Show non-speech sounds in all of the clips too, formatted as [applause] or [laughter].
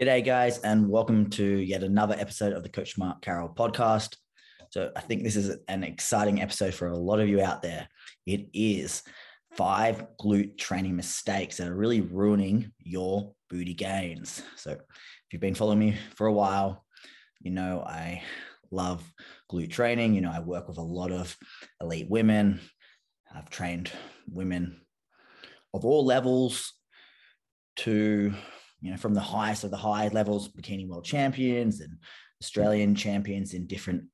G'day, guys, and welcome to yet another episode of the Coach Mark Carroll podcast. So, I think this is an exciting episode for a lot of you out there. It is five glute training mistakes that are really ruining your booty gains. So, if you've been following me for a while, you know I love glute training. You know, I work with a lot of elite women. I've trained women of all levels to you know, from the highest of the high levels, bikini world champions and Australian champions in different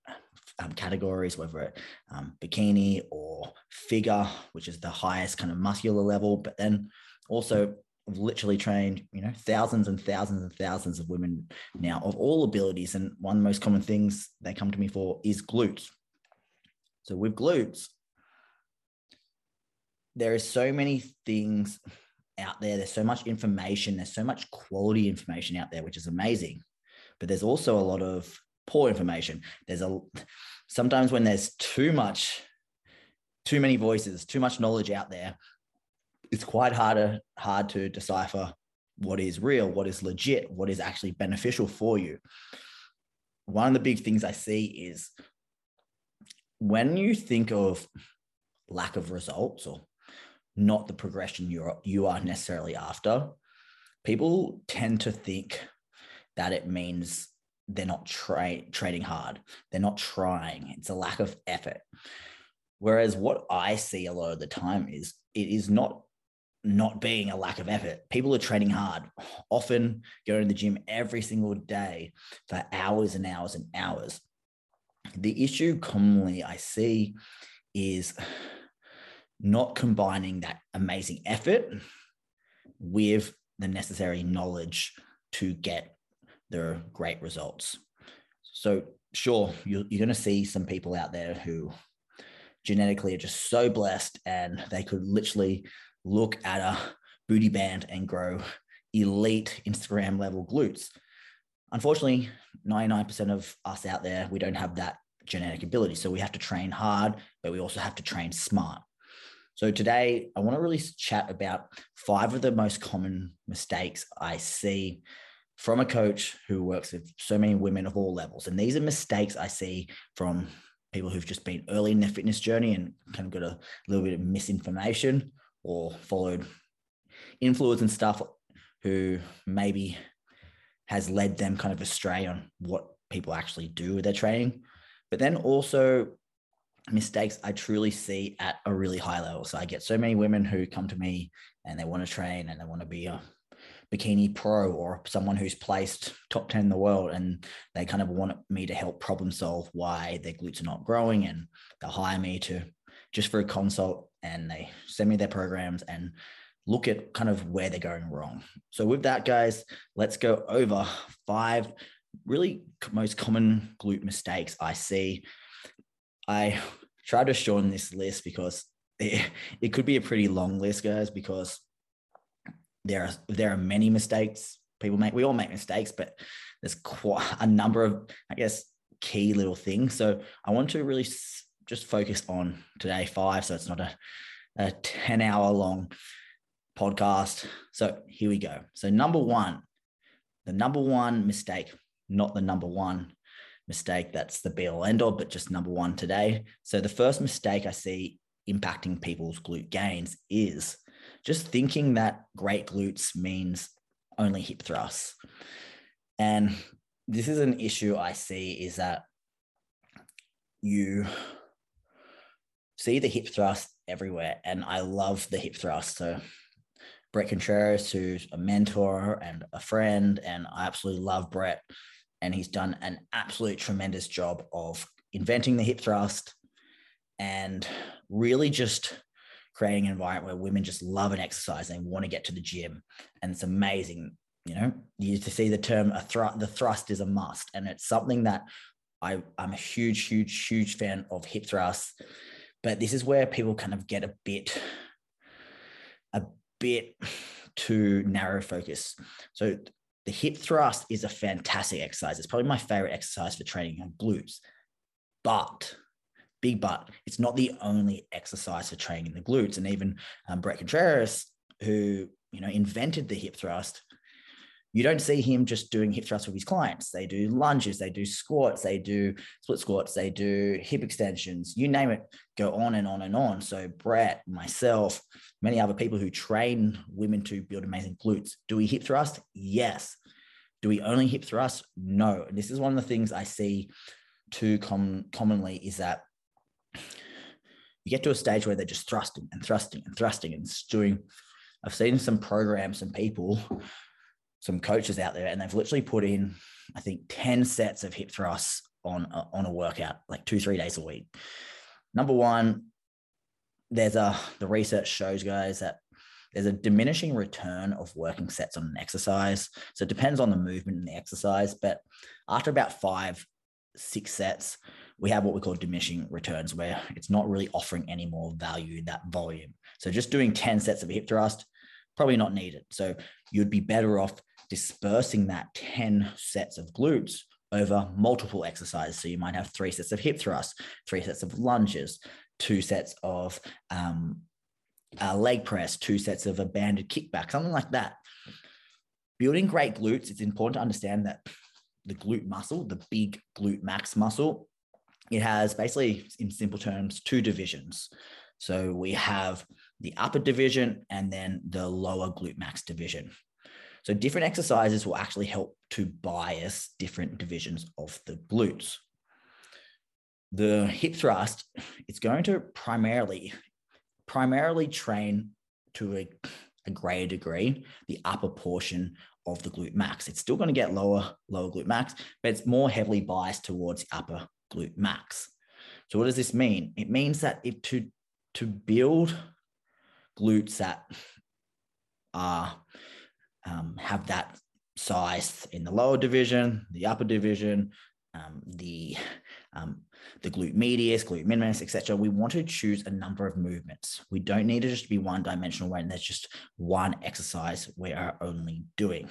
um, categories, whether it um, bikini or figure, which is the highest kind of muscular level. But then also literally trained, you know, thousands and thousands and thousands of women now of all abilities. And one of the most common things they come to me for is glutes. So with glutes, there is so many things out there. There's so much information. There's so much quality information out there, which is amazing. But there's also a lot of poor information. There's a sometimes when there's too much, too many voices, too much knowledge out there, it's quite harder hard to decipher what is real, what is legit, what is actually beneficial for you. One of the big things I see is when you think of lack of results or not the progression you're you are necessarily after. People tend to think that it means they're not tra- trading hard. They're not trying. It's a lack of effort. Whereas what i see a lot of the time is it is not not being a lack of effort. People are training hard often going to the gym every single day for hours and hours and hours. The issue commonly i see is not combining that amazing effort with the necessary knowledge to get the great results. So, sure, you're, you're going to see some people out there who genetically are just so blessed and they could literally look at a booty band and grow elite Instagram level glutes. Unfortunately, 99% of us out there, we don't have that genetic ability. So we have to train hard, but we also have to train smart. So today I want to really chat about five of the most common mistakes I see from a coach who works with so many women of all levels. And these are mistakes I see from people who've just been early in their fitness journey and kind of got a little bit of misinformation or followed influence and stuff who maybe has led them kind of astray on what people actually do with their training. But then also mistakes I truly see at a really high level. So I get so many women who come to me and they want to train and they want to be a bikini pro or someone who's placed top 10 in the world and they kind of want me to help problem solve why their glutes are not growing and they'll hire me to just for a consult and they send me their programs and look at kind of where they're going wrong. So with that guys, let's go over five really most common glute mistakes I see I tried to shorten this list because it, [laughs] it could be a pretty long list, guys, because there are there are many mistakes people make. We all make mistakes, but there's quite a number of, I guess, key little things. So I want to really just focus on today five, so it's not a, a 10 hour long podcast. So here we go. So number one, the number one mistake, not the number one mistake that's the be all end all, but just number one today. So the first mistake I see impacting people's glute gains is just thinking that great glutes means only hip thrusts. And this is an issue I see is that you see the hip thrust everywhere. And I love the hip thrust. So Bret Contreras, who's a mentor and a friend, and I absolutely love Bret and he's done an absolute tremendous job of inventing the hip thrust and really just creating an environment where women just love an exercise and want to get to the gym. And it's amazing you know you to see the term a thrust the thrust is a must. And it's something that I, i'm a huge huge huge fan of hip thrusts. But this is where people kind of get a bit a bit too narrow focus. So the hip thrust is a fantastic exercise. It's probably my favorite exercise for training on glutes. But, big but, it's not the only exercise for training the glutes. And even um, Bret Contreras, who you know invented the hip thrust, you don't see him just doing hip thrusts with his clients. They do lunges, they do squats, they do split squats, they do hip extensions, you name it, go on and on and on. So, Bret, myself, many other people who train women to build amazing glutes, do we hip thrust? Yes. Do we only hip thrust? No. And this is one of the things I see too com- commonly is that you get to a stage where they're just thrusting and thrusting and thrusting and doing. I've seen some programs, and people some coaches out there and they've literally put in, I think, 10 sets of hip thrusts on a, on a workout, like two, three days a week. Number one, there's a, the research shows guys that there's a diminishing return of working sets on an exercise. So it depends on the movement and the exercise. But after about five, six sets, we have what we call diminishing returns, where it's not really offering any more value that volume. So just doing 10 sets of hip thrust, probably not needed. So you'd be better off dispersing that 10 sets of glutes over multiple exercises. So you might have three sets of hip thrusts, three sets of lunges, two sets of um, leg press, two sets of a banded kickback, something like that. Building great glutes, it's important to understand that the glute muscle, the big glute max muscle, it has basically, in simple terms, two divisions. So we have the upper division and then the lower glute max division. So different exercises will actually help to bias different divisions of the glutes. The hip thrust, it's going to primarily, primarily train to a, a greater degree the upper portion of the glute max. It's still going to get lower, lower glute max, but it's more heavily biased towards the upper glute max. So what does this mean? It means that if to to build glutes that are um, have that size in the lower division, the upper division, um, the um, the glute medius, glute minimus, etc. We want to choose a number of movements. We don't need it just to be one dimensional when there's just one exercise we are only doing.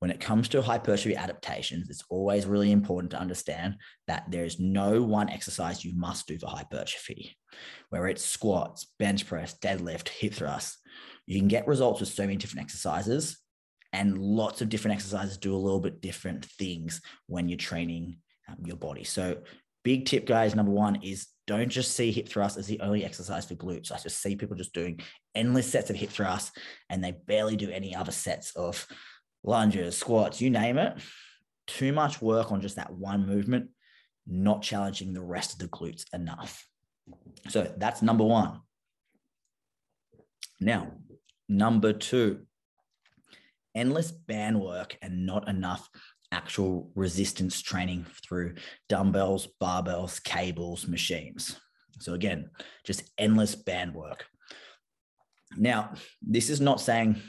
When it comes to hypertrophy adaptations, it's always really important to understand that there is no one exercise you must do for hypertrophy, whether it's squats, bench press, deadlift, hip thrust. You can get results with so many different exercises, and lots of different exercises do a little bit different things when you're training um, your body. So, big tip, guys. Number one is don't just see hip thrust as the only exercise for glutes. I just see people just doing endless sets of hip thrust and they barely do any other sets of lunges, squats, you name it. Too much work on just that one movement, not challenging the rest of the glutes enough. So that's number one. Now, number two, endless band work and not enough actual resistance training through dumbbells, barbells, cables, machines. So, again, just endless band work. Now, this is not saying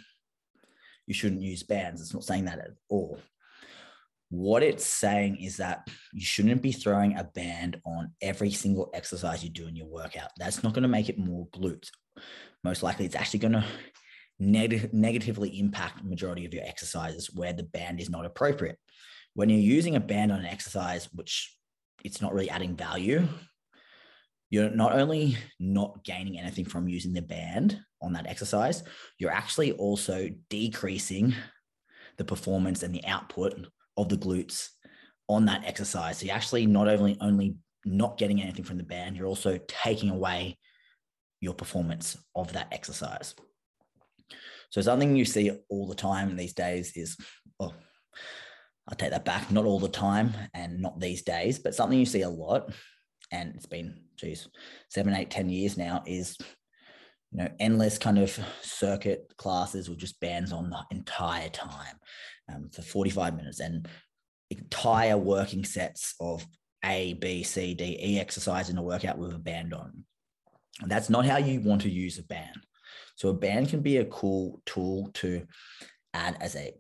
you shouldn't use bands, it's not saying that at all. What it's saying is that you shouldn't be throwing a band on every single exercise you do in your workout. That's not going to make it more glutes. Most likely, it's actually going to neg- negatively impact majority of your exercises where the band is not appropriate. When you're using a band on an exercise, which it's not really adding value, you're not only not gaining anything from using the band on that exercise, you're actually also decreasing the performance and the output of the glutes on that exercise. So you're actually not only only not getting anything from the band, you're also taking away your performance of that exercise. So something you see all the time these days is, oh, I'll take that back, not all the time and not these days, but something you see a lot, and it's been, geez, seven, eight, ten years now, is you know, endless kind of circuit classes with just bands on the entire time um, for 45 minutes and entire working sets of A, B, C, D, E exercise in a workout with a band on. And that's not how you want to use a band. So a band can be a cool tool to add as a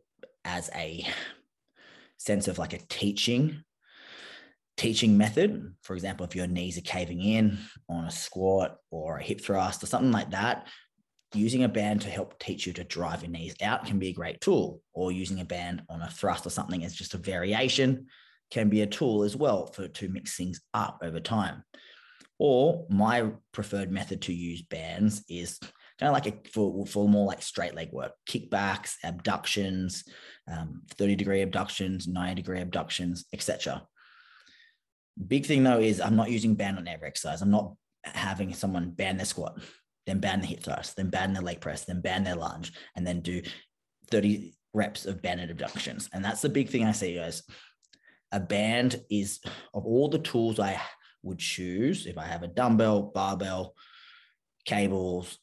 as a sense of like a teaching teaching method. For example, if your knees are caving in on a squat or a hip thrust or something like that, using a band to help teach you to drive your knees out can be a great tool. Or using a band on a thrust or something as just a variation can be a tool as well for to mix things up over time. Or my preferred method to use bands is kind of like a for, for more like straight leg work, kickbacks, abductions, um, 30 degree abductions, 90 degree abductions, etc. Big thing though is I'm not using band on every exercise. I'm not having someone band their squat, then band the hip thrust, then band their leg press, then band their lunge, and then do 30 reps of banded abductions. And that's the big thing I see, guys. A band is of all the tools I would choose if I have a dumbbell, barbell, cables,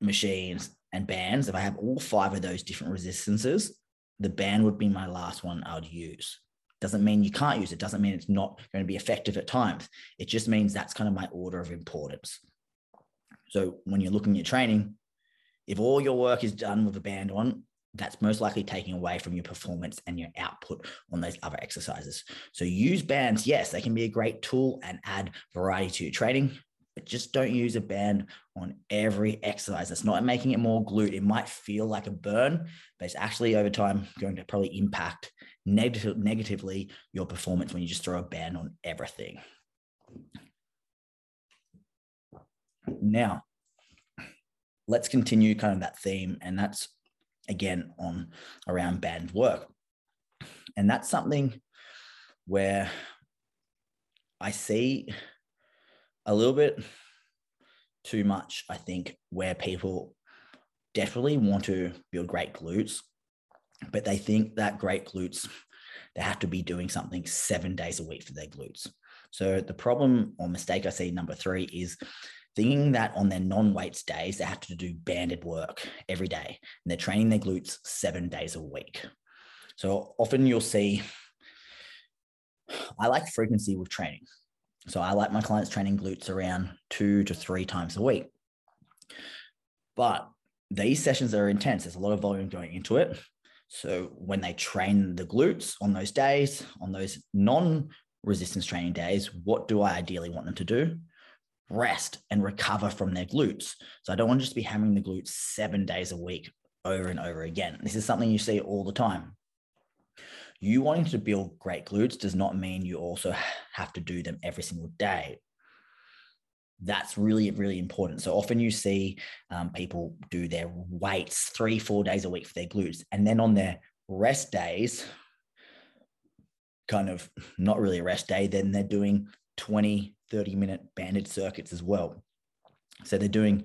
machines, and bands. If I have all five of those different resistances, the band would be my last one I would use. Doesn't mean you can't use it, doesn't mean it's not going to be effective at times. It just means that's kind of my order of importance. So when you're looking at training, if all your work is done with a band on, that's most likely taking away from your performance and your output on those other exercises. So use bands. Yes, they can be a great tool and add variety to your training, but just don't use a band on every exercise. It's not making it more glute. It might feel like a burn, but it's actually over time going to probably impact negative, negatively your performance when you just throw a band on everything. Now, let's continue kind of that theme, and that's again on around band work. And that's something where I see a little bit too much, I think, where people definitely want to build great glutes, but they think that great glutes, they have to be doing something seven days a week for their glutes. So the problem or mistake I see number three is thinking that on their non-weights days they have to do banded work every day and they're training their glutes seven days a week so often you'll see i like frequency with training so i like my clients training glutes around two to three times a week but these sessions are intense there's a lot of volume going into it so when they train the glutes on those days on those non resistance training days what do i ideally want them to do rest and recover from their glutes. So I don't want to just be hammering the glutes seven days a week over and over again. This is something you see all the time. You wanting to build great glutes does not mean you also have to do them every single day. That's really, really important. So often you see um, people do their weights three, four days a week for their glutes. And then on their rest days, kind of not really a rest day, then they're doing 20, 30 minute banded circuits as well. So they're doing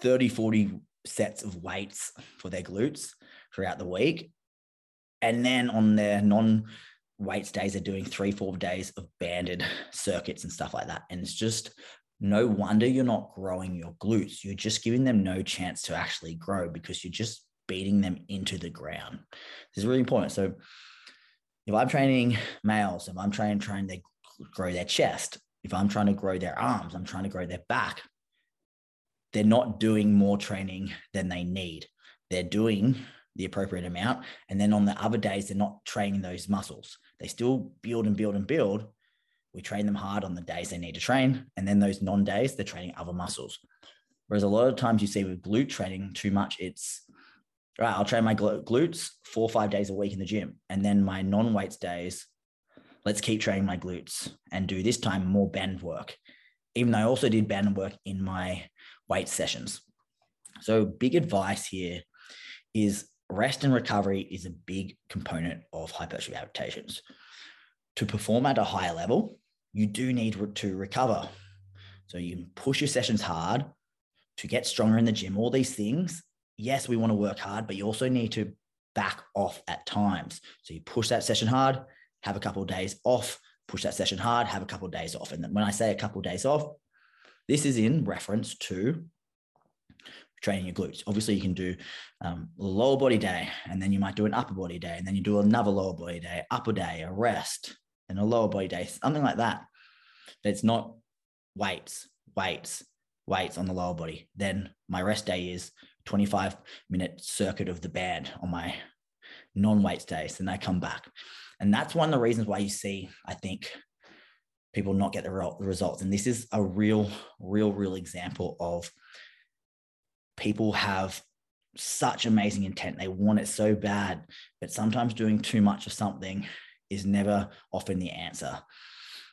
30, 40 sets of weights for their glutes throughout the week. And then on their non weights days, they're doing three, four days of banded circuits and stuff like that. And it's just no wonder you're not growing your glutes. You're just giving them no chance to actually grow because you're just beating them into the ground. This is really important. So if I'm training males, if I'm trying to train they grow their chest, if I'm trying to grow their arms, I'm trying to grow their back, they're not doing more training than they need. They're doing the appropriate amount. And then on the other days, they're not training those muscles. They still build and build and build. We train them hard on the days they need to train. And then those non days, they're training other muscles. Whereas a lot of times you see with glute training too much, it's right, I'll train my glutes four or five days a week in the gym. And then my non weights days, let's keep training my glutes and do this time more band work, even though I also did band work in my weight sessions. So, big advice here is rest and recovery is a big component of hypertrophy adaptations. To perform at a higher level, you do need to recover. So, you push your sessions hard to get stronger in the gym, all these things. Yes, we want to work hard, but you also need to back off at times. So, you push that session hard, have a couple of days off, push that session hard, have a couple of days off. And when I say a couple of days off, this is in reference to training your glutes. Obviously, you can do um, lower body day, and then you might do an upper body day, and then you do another lower body day, upper day, a rest, and a lower body day, something like that. It's not weights, weights, weights on the lower body. Then my rest day is 25 minute circuit of the band on my non-weights days. Then I come back. And that's one of the reasons why you see, I think, people not get the results. And this is a real, real, real example of people have such amazing intent. They want it so bad, but sometimes doing too much of something is never often the answer.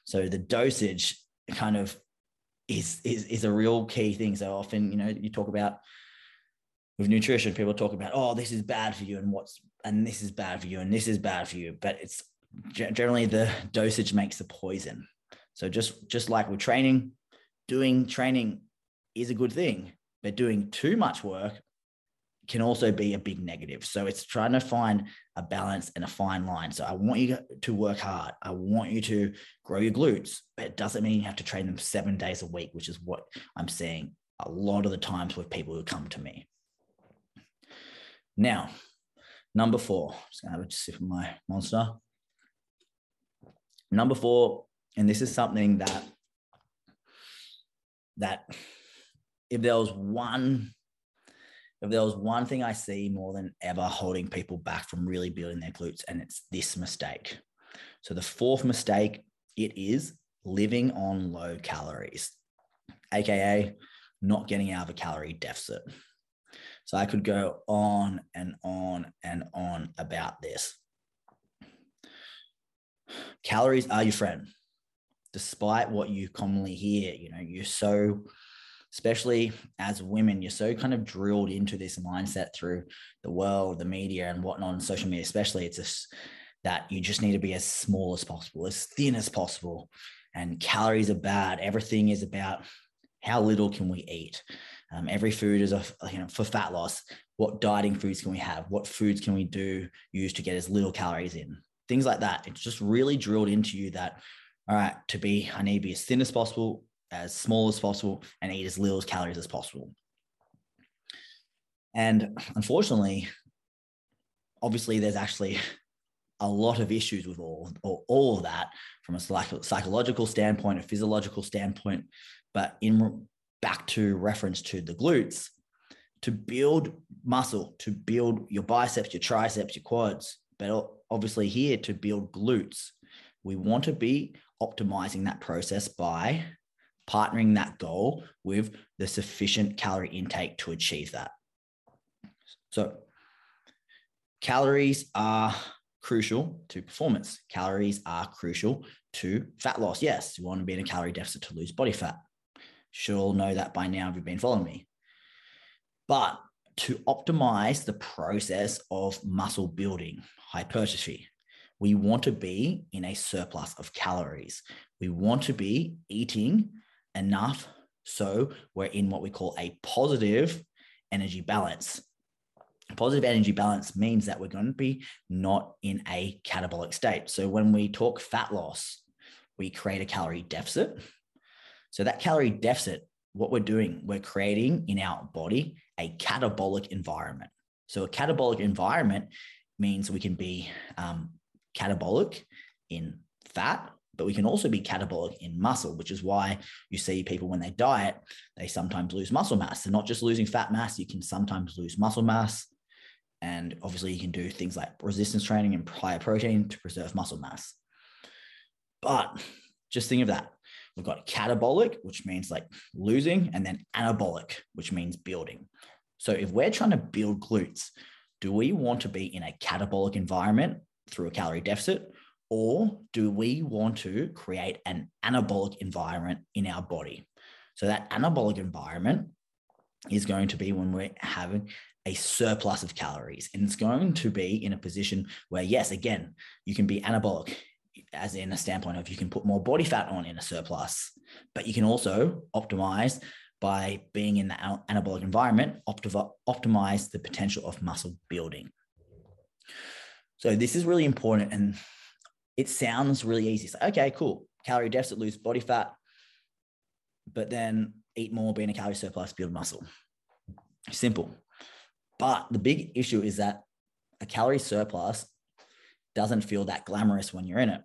So the dosage kind of is is is a real key thing. So often, you know, you talk about with nutrition, people talk about, oh, this is bad for you, and what's and this is bad for you, and this is bad for you. But it's generally the dosage makes the poison. So just just like with training, doing training is a good thing, but doing too much work can also be a big negative. So it's trying to find a balance and a fine line. So I want you to work hard. I want you to grow your glutes, but it doesn't mean you have to train them seven days a week, which is what I'm seeing a lot of the times with people who come to me. Now, number four, just gonna have a sip of my monster. Number four, and this is something that that if there was one if there was one thing I see more than ever holding people back from really building their glutes, and it's this mistake. So the fourth mistake, it is living on low calories, aka not getting out of a calorie deficit. So I could go on and on and on about this. Calories are your friend, despite what you commonly hear. You know, you're so especially as women, you're so kind of drilled into this mindset through the world, the media, and whatnot, and social media, especially. It's just that you just need to be as small as possible, as thin as possible. And calories are bad. Everything is about how little can we eat. Um, every food is a you know for fat loss. What dieting foods can we have? What foods can we do use to get as little calories in? Things like that. It's just really drilled into you that all right, to be I need to be as thin as possible, as small as possible and eat as little calories as possible. And unfortunately, obviously, there's actually a lot of issues with all, all, all of that from a psychological standpoint, a physiological standpoint. But in back to reference to the glutes, to build muscle, to build your biceps, your triceps, your quads, but obviously here to build glutes, we want to be optimizing that process by partnering that goal with the sufficient calorie intake to achieve that. So, calories are crucial to performance. Calories are crucial to fat loss. Yes, you want to be in a calorie deficit to lose body fat. Should all know that by now if you've been following me. But to optimize the process of muscle building, hypertrophy, we want to be in a surplus of calories. We want to be eating enough so we're in what we call a positive energy balance. Positive energy balance means that we're going to be not in a catabolic state. So when we talk fat loss, we create a calorie deficit. So that calorie deficit, what we're doing, we're creating in our body a catabolic environment. So a catabolic environment means we can be um, catabolic in fat but we can also be catabolic in muscle, which is why you see people when they diet, they sometimes lose muscle mass. They're not just losing fat mass, you can sometimes lose muscle mass. And obviously, you can do things like resistance training and higher protein to preserve muscle mass. But just think of that. We've got catabolic, which means like losing, and then anabolic, which means building. So if we're trying to build glutes, do we want to be in a catabolic environment through a calorie deficit? Or do we want to create an anabolic environment in our body? So, that anabolic environment is going to be when we're having a surplus of calories. And it's going to be in a position where, yes, again, you can be anabolic, as in a standpoint of you can put more body fat on in a surplus, but you can also optimize by being in the anabolic environment, optimize the potential of muscle building. So, this is really important. And it sounds really easy. It's like, okay, cool. Calorie deficit, lose body fat, but then eat more, be in a calorie surplus, build muscle. Simple. But the big issue is that a calorie surplus doesn't feel that glamorous when you're in it.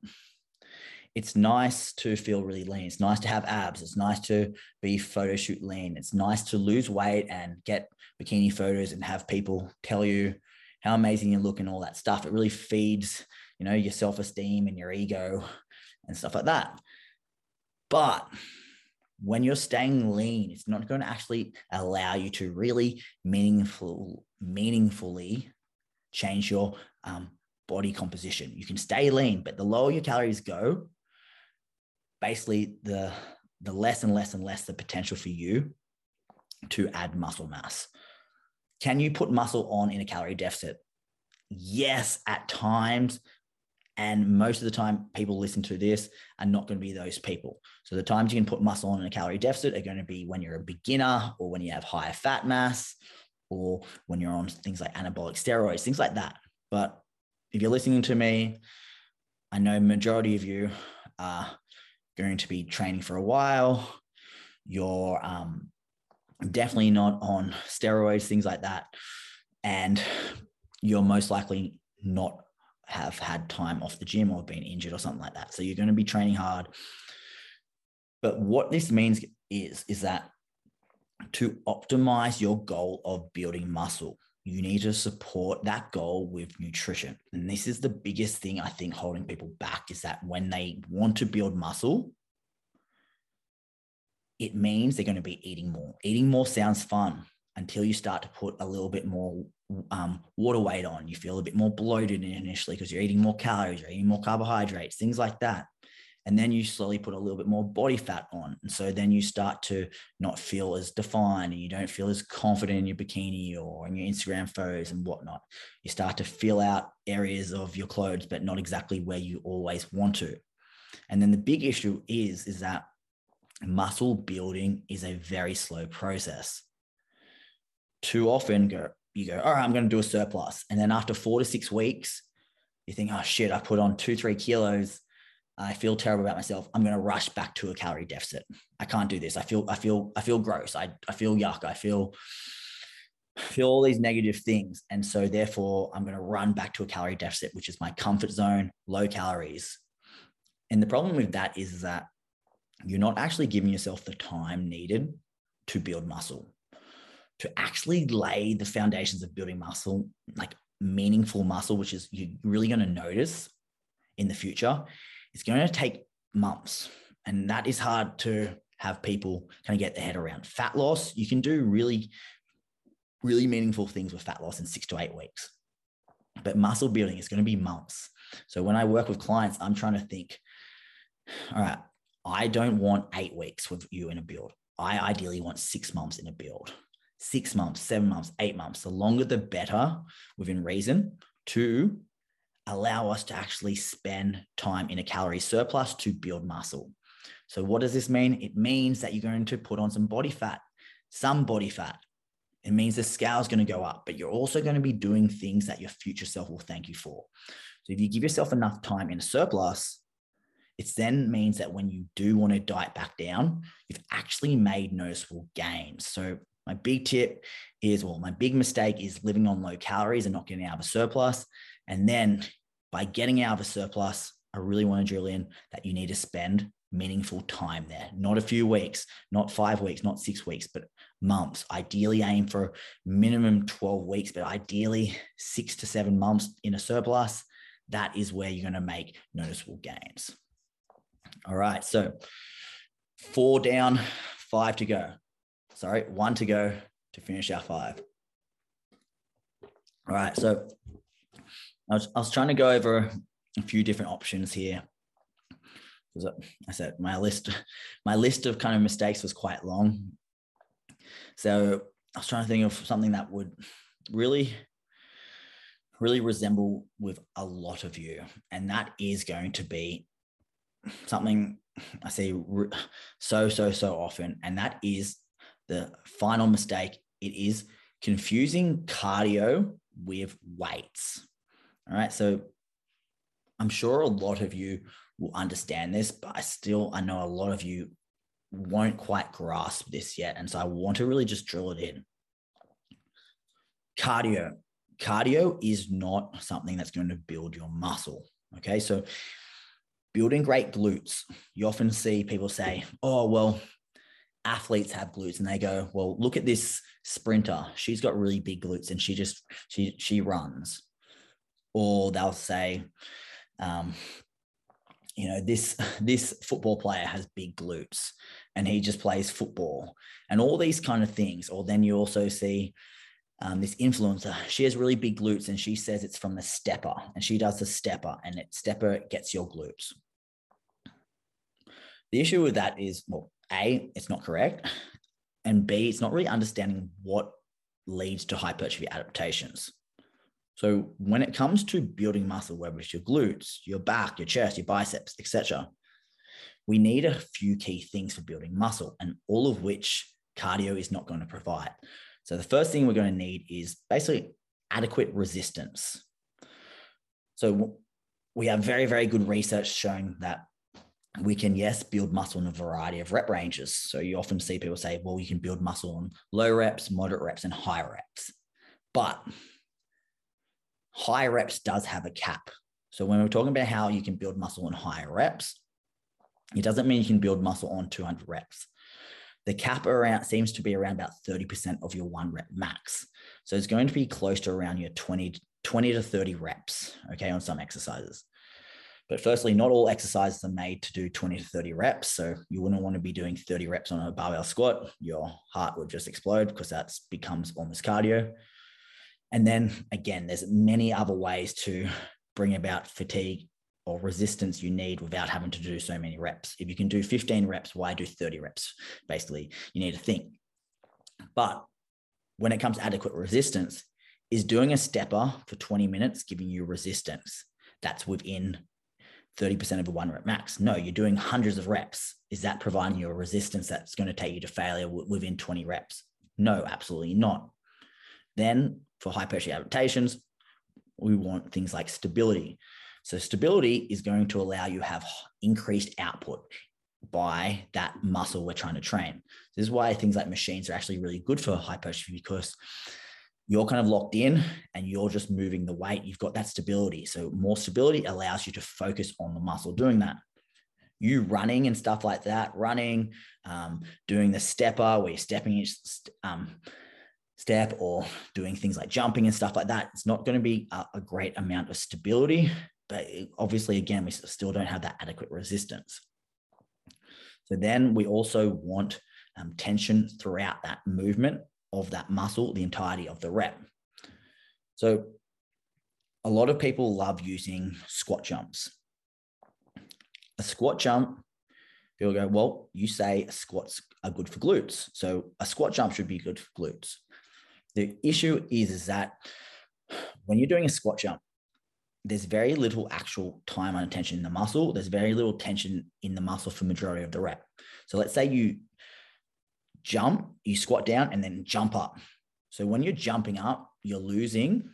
It's nice to feel really lean. It's nice to have abs. It's nice to be photo shoot lean. It's nice to lose weight and get bikini photos and have people tell you how amazing you look and all that stuff. It really feeds you know, your self esteem and your ego and stuff like that. But when you're staying lean, it's not going to actually allow you to really meaningful, meaningfully change your um, body composition. You can stay lean, but the lower your calories go, basically the the less and less and less the potential for you to add muscle mass. Can you put muscle on in a calorie deficit? Yes, at times. And most of the time, people listen to this are not going to be those people. So the times you can put muscle on in a calorie deficit are going to be when you're a beginner or when you have higher fat mass or when you're on things like anabolic steroids, things like that. But if you're listening to me, I know majority of you are going to be training for a while. You're um, definitely not on steroids, things like that. And you're most likely not have had time off the gym or been injured or something like that. So you're going to be training hard. But what this means is, is that to optimize your goal of building muscle, you need to support that goal with nutrition. And this is the biggest thing I think holding people back is that when they want to build muscle, it means they're going to be eating more. Eating more sounds fun until you start to put a little bit more um, water weight on. You feel a bit more bloated initially because you're eating more calories, you're eating more carbohydrates, things like that. And then you slowly put a little bit more body fat on. And so then you start to not feel as defined and you don't feel as confident in your bikini or in your Instagram photos and whatnot. You start to fill out areas of your clothes, but not exactly where you always want to. And then the big issue is, is that muscle building is a very slow process. Too often go, you go, all right, I'm going to do a surplus. And then after four to six weeks, you think, oh shit, I put on two, three kilos. I feel terrible about myself. I'm going to rush back to a calorie deficit. I can't do this. I feel, I feel, I feel gross. I, I feel yuck. I feel, feel all these negative things. And so therefore I'm going to run back to a calorie deficit, which is my comfort zone, low calories. And the problem with that is that you're not actually giving yourself the time needed to build muscle, to actually lay the foundations of building muscle, like meaningful muscle, which is you're really going to notice in the future. It's going to take months. And that is hard to have people kind of get their head around. Fat loss, you can do really, really meaningful things with fat loss in six to eight weeks. But muscle building is going to be months. So when I work with clients, I'm trying to think, all right, I don't want eight weeks with you in a build. I ideally want six months in a build. Six months, seven months, eight months. The longer, the better within reason to allow us to actually spend time in a calorie surplus to build muscle. So, what does this mean? It means that you're going to put on some body fat, some body fat. It means the scale is going to go up, but you're also going to be doing things that your future self will thank you for. So, if you give yourself enough time in a surplus, it then means that when you do want to diet back down, you've actually made noticeable gains. So my big tip is, well, my big mistake is living on low calories and not getting out of a surplus. And then by getting out of a surplus, I really want to drill in that you need to spend meaningful time there, not a few weeks, not five weeks, not six weeks, but months. Ideally, aim for minimum 12 weeks, but ideally six to seven months in a surplus. That is where you're going to make noticeable gains. All right. So four down, five to go. Sorry, one to go to finish our five. All right. So I was, I was trying to go over a few different options here. Because I said my list, [laughs] my list of kind of mistakes was quite long. So I was trying to think of something that would really, really resemble with a lot of you. And that is going to be something I see so, so, so often, and that is the final mistake. It is confusing cardio with weights. All right. So I'm sure a lot of you will understand this, but I still, I know a lot of you won't quite grasp this yet. And so I want to really just drill it in. Cardio. Cardio is not something that's going to build your muscle. Okay. So building great glutes. You often see people say, oh, well, athletes have glutes and they go, well, look at this sprinter. She's got really big glutes and she just, she, she runs. Or they'll say, um, you know, this, this football player has big glutes and he just plays football and all these kind of things. Or then you also see, um, this influencer, she has really big glutes and she says it's from the stepper and she does the stepper and it stepper gets your glutes. The issue with that is, well, A, it's not correct. And B, it's not really understanding what leads to hypertrophy adaptations. So when it comes to building muscle, whether it's your glutes, your back, your chest, your biceps, etc., we need a few key things for building muscle, and all of which cardio is not going to provide. So the first thing we're going to need is basically adequate resistance. So we have very, very good research showing that we can, yes, build muscle in a variety of rep ranges. So you often see people say, well, you can build muscle on low reps, moderate reps, and high reps. But high reps does have a cap. So when we're talking about how you can build muscle on higher reps, it doesn't mean you can build muscle on 200 reps. The cap around seems to be around about 30% of your one rep max. So it's going to be close to around your 20, 20 to 30 reps, okay, on some exercises. But firstly, not all exercises are made to do 20 to 30 reps. So you wouldn't want to be doing 30 reps on a barbell squat. Your heart would just explode because that becomes almost cardio. And then again, there's many other ways to bring about fatigue or resistance you need without having to do so many reps. If you can do 15 reps, why do 30 reps? Basically, you need to think. But when it comes to adequate resistance, is doing a stepper for 20 minutes giving you resistance that's within 30% of a one rep max? No, you're doing hundreds of reps. Is that providing you a resistance that's going to take you to failure within 20 reps? No, absolutely not. Then for hypertrophy adaptations, we want things like stability. So stability is going to allow you have increased output by that muscle we're trying to train. This is why things like machines are actually really good for hypertrophy because you're kind of locked in and you're just moving the weight. You've got that stability. So more stability allows you to focus on the muscle doing that. You running and stuff like that, running, um, doing the stepper where you're stepping each um, step or doing things like jumping and stuff like that. It's not going to be a, a great amount of stability but obviously, again, we still don't have that adequate resistance. So then we also want um, tension throughout that movement of that muscle, the entirety of the rep. So a lot of people love using squat jumps. A squat jump, people go, well, you say squats are good for glutes. So a squat jump should be good for glutes. The issue is, is that when you're doing a squat jump, there's very little actual time under tension in the muscle. There's very little tension in the muscle for majority of the rep. So let's say you jump, you squat down and then jump up. So when you're jumping up, you're losing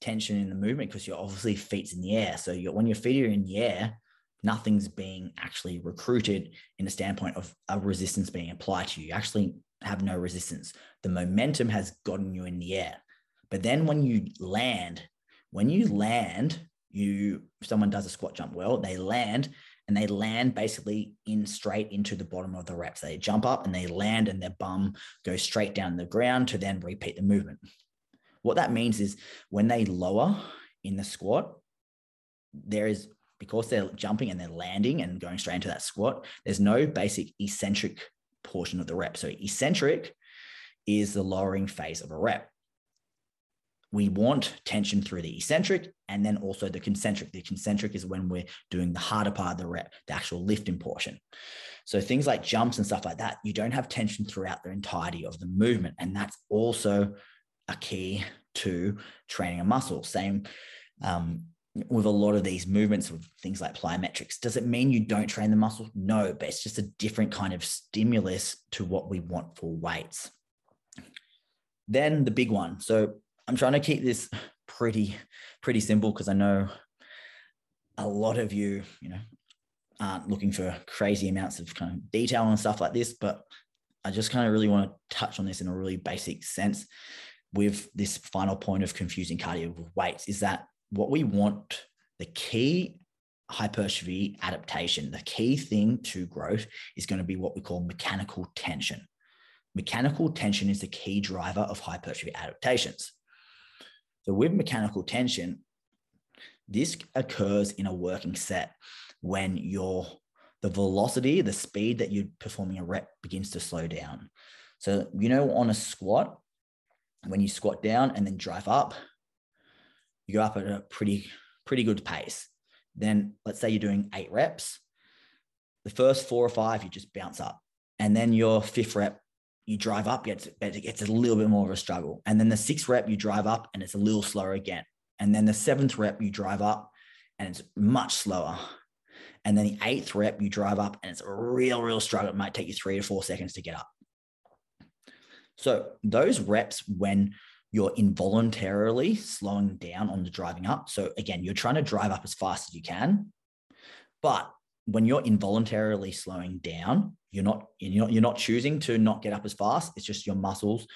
tension in the movement because you're obviously feet's in the air. So when your feet are in the air, nothing's being actually recruited in the standpoint of a resistance being applied to you. You actually have no resistance. The momentum has gotten you in the air. But then when you land, when you land, you if someone does a squat jump well, they land and they land basically in straight into the bottom of the reps. They jump up and they land and their bum goes straight down the ground to then repeat the movement. What that means is when they lower in the squat, there is because they're jumping and they're landing and going straight into that squat, there's no basic eccentric portion of the rep. So eccentric is the lowering phase of a rep we want tension through the eccentric and then also the concentric. The concentric is when we're doing the harder part of the rep, the actual lifting portion. So things like jumps and stuff like that, you don't have tension throughout the entirety of the movement. And that's also a key to training a muscle. Same um, with a lot of these movements with things like plyometrics. Does it mean you don't train the muscle? No, but it's just a different kind of stimulus to what we want for weights. Then the big one. So I'm trying to keep this pretty pretty simple because I know a lot of you, you know, aren't looking for crazy amounts of kind of detail and stuff like this, but I just kind of really want to touch on this in a really basic sense with this final point of confusing cardio with weights is that what we want the key hypertrophy adaptation, the key thing to growth is going to be what we call mechanical tension. Mechanical tension is the key driver of hypertrophy adaptations. So with mechanical tension, this occurs in a working set when your the velocity, the speed that you're performing a rep begins to slow down. So you know on a squat, when you squat down and then drive up, you go up at a pretty pretty good pace. Then let's say you're doing eight reps. The first four or five, you just bounce up. And then your fifth rep, you drive up, it's, it's a little bit more of a struggle. And then the sixth rep, you drive up and it's a little slower again. And then the seventh rep, you drive up and it's much slower. And then the eighth rep, you drive up and it's a real, real struggle. It might take you three to four seconds to get up. So those reps, when you're involuntarily slowing down on the driving up. So again, you're trying to drive up as fast as you can, but when you're involuntarily slowing down, you're not you're not, you're not choosing to not get up as fast. It's just your muscles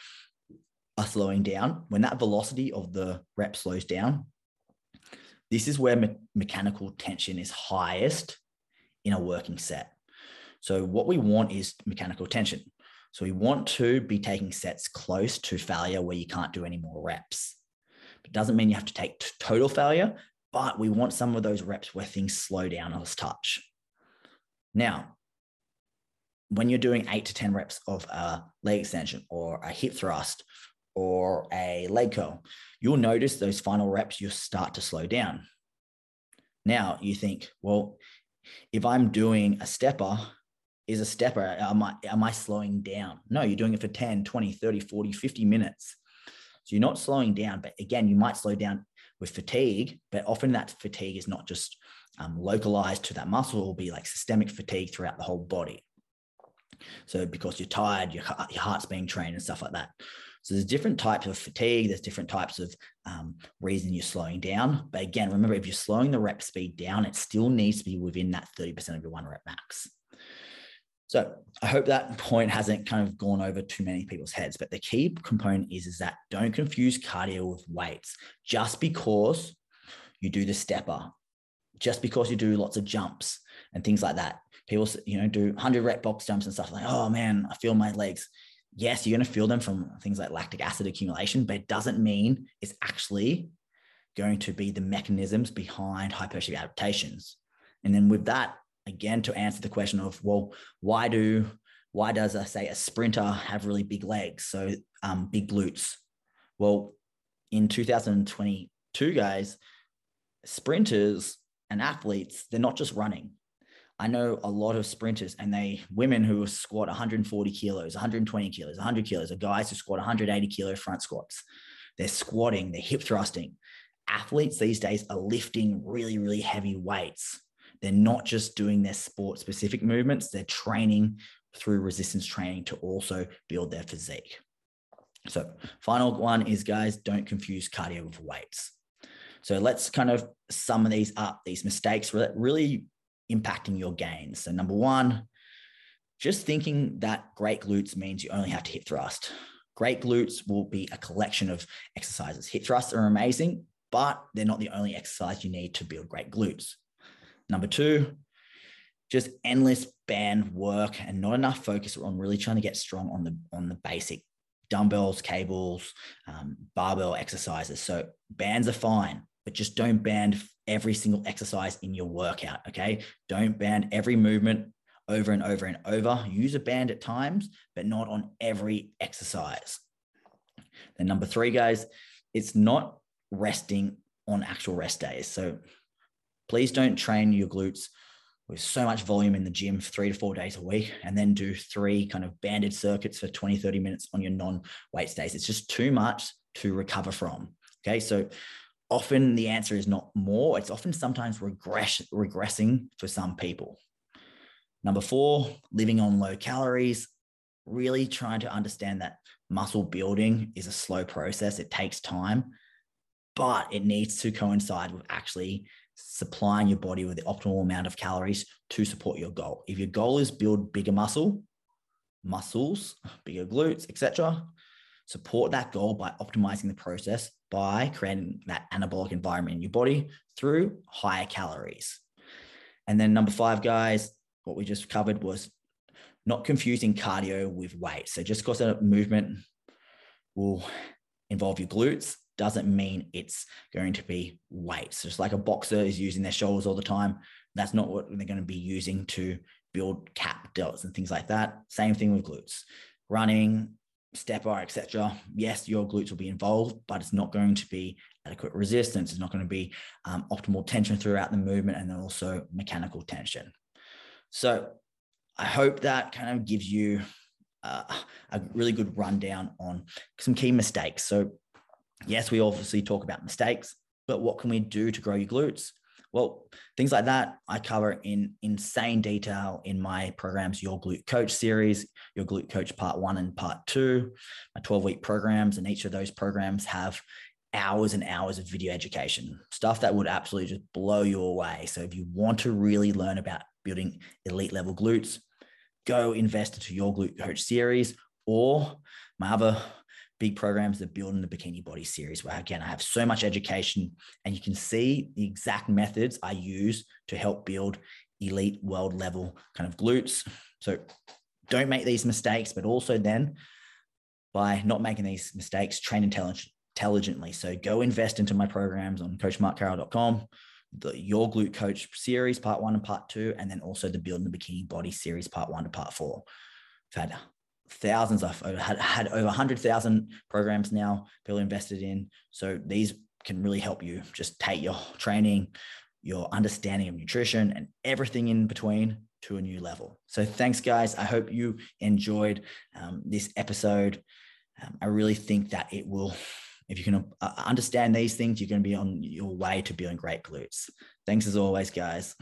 are slowing down. When that velocity of the rep slows down, this is where me- mechanical tension is highest in a working set. So what we want is mechanical tension. So we want to be taking sets close to failure where you can't do any more reps. It doesn't mean you have to take t- total failure, but we want some of those reps where things slow down a touch. Now, when you're doing eight to 10 reps of a leg extension or a hip thrust or a leg curl, you'll notice those final reps, you start to slow down. Now you think, well, if I'm doing a stepper, is a stepper, am I, am I slowing down? No, you're doing it for 10, 20, 30, 40, 50 minutes. So you're not slowing down, but again, you might slow down with fatigue, but often that fatigue is not just um, localized to that muscle, will be like systemic fatigue throughout the whole body. So because you're tired, your, your heart's being trained and stuff like that. So there's different types of fatigue. There's different types of um, reason you're slowing down. But again, remember, if you're slowing the rep speed down, it still needs to be within that 30% of your one rep max. So I hope that point hasn't kind of gone over too many people's heads. But the key component is, is that don't confuse cardio with weights. Just because you do the stepper, just because you do lots of jumps and things like that, people, you know, do 100 rep box jumps and stuff like, oh man, I feel my legs. Yes, you're going to feel them from things like lactic acid accumulation, but it doesn't mean it's actually going to be the mechanisms behind hypertrophy adaptations. And then with that, again, to answer the question of, well, why do why does I say a sprinter have really big legs, so um, big glutes? Well, in 2022, guys, sprinters and athletes, they're not just running. I know a lot of sprinters and they women who squat 140 kilos, 120 kilos, 100 kilos, or guys who squat 180 kilo front squats. They're squatting, they're hip thrusting. Athletes these days are lifting really, really heavy weights. They're not just doing their sport specific movements, they're training through resistance training to also build their physique. So, final one is guys, don't confuse cardio with weights. So, let's kind of sum these up, these mistakes really impacting your gains. So, number one, just thinking that great glutes means you only have to hip thrust. Great glutes will be a collection of exercises. Hip thrusts are amazing, but they're not the only exercise you need to build great glutes. Number two, just endless band work and not enough focus on really trying to get strong on the on the basic dumbbells, cables, um, barbell exercises. So bands are fine, but just don't band every single exercise in your workout. Okay. Don't band every movement over and over and over. Use a band at times, but not on every exercise. Then, number three, guys, it's not resting on actual rest days. So, please don't train your glutes with so much volume in the gym three to four days a week and then do three kind of banded circuits for 20, 30 minutes on your non weight days. It's just too much to recover from. Okay. So, often the answer is not more, it's often sometimes regress, regressing for some people. Number four, living on low calories, really trying to understand that muscle building is a slow process, it takes time, but it needs to coincide with actually supplying your body with the optimal amount of calories to support your goal. If your goal is build bigger muscle, muscles, bigger glutes, etc., support that goal by optimizing the process by creating that anabolic environment in your body through higher calories. And then number five, guys, what we just covered was not confusing cardio with weight. So just because a movement will involve your glutes doesn't mean it's going to be weights. Just like a boxer is using their shoulders all the time, that's not what they're going to be using to build cap delts and things like that. Same thing with glutes. Running, stepper, etc. Yes, your glutes will be involved, but it's not going to be adequate resistance. It's not going to be um, optimal tension throughout the movement, and then also mechanical tension. So, I hope that kind of gives you uh, a really good rundown on some key mistakes. So, yes, we obviously talk about mistakes, but what can we do to grow your glutes? Well, things like that I cover in insane detail in my programs, Your Glute Coach series, Your Glute Coach Part One and Part Two, my 12 week programs. And each of those programs have hours and hours of video education, stuff that would absolutely just blow you away. So if you want to really learn about building elite level glutes, go invest into your glute coach series or my other big programs that Building the bikini body series where again i have so much education and you can see the exact methods i use to help build elite world level kind of glutes. So don't make these mistakes but also then by not making these mistakes train intelligently. So go invest into my programs on coachmarkcarroll.com the Your Glute Coach series, part one and part two, and then also the Building the Bikini Body series, part one to part four. Had thousands of had, had over 100,000 programs now people invested in. So these can really help you just take your training, your understanding of nutrition, and everything in between to a new level. So thanks, guys. I hope you enjoyed um, this episode. Um, I really think that it will if you can uh, understand these things, you're going to be on your way to building great glutes. Thanks as always, guys.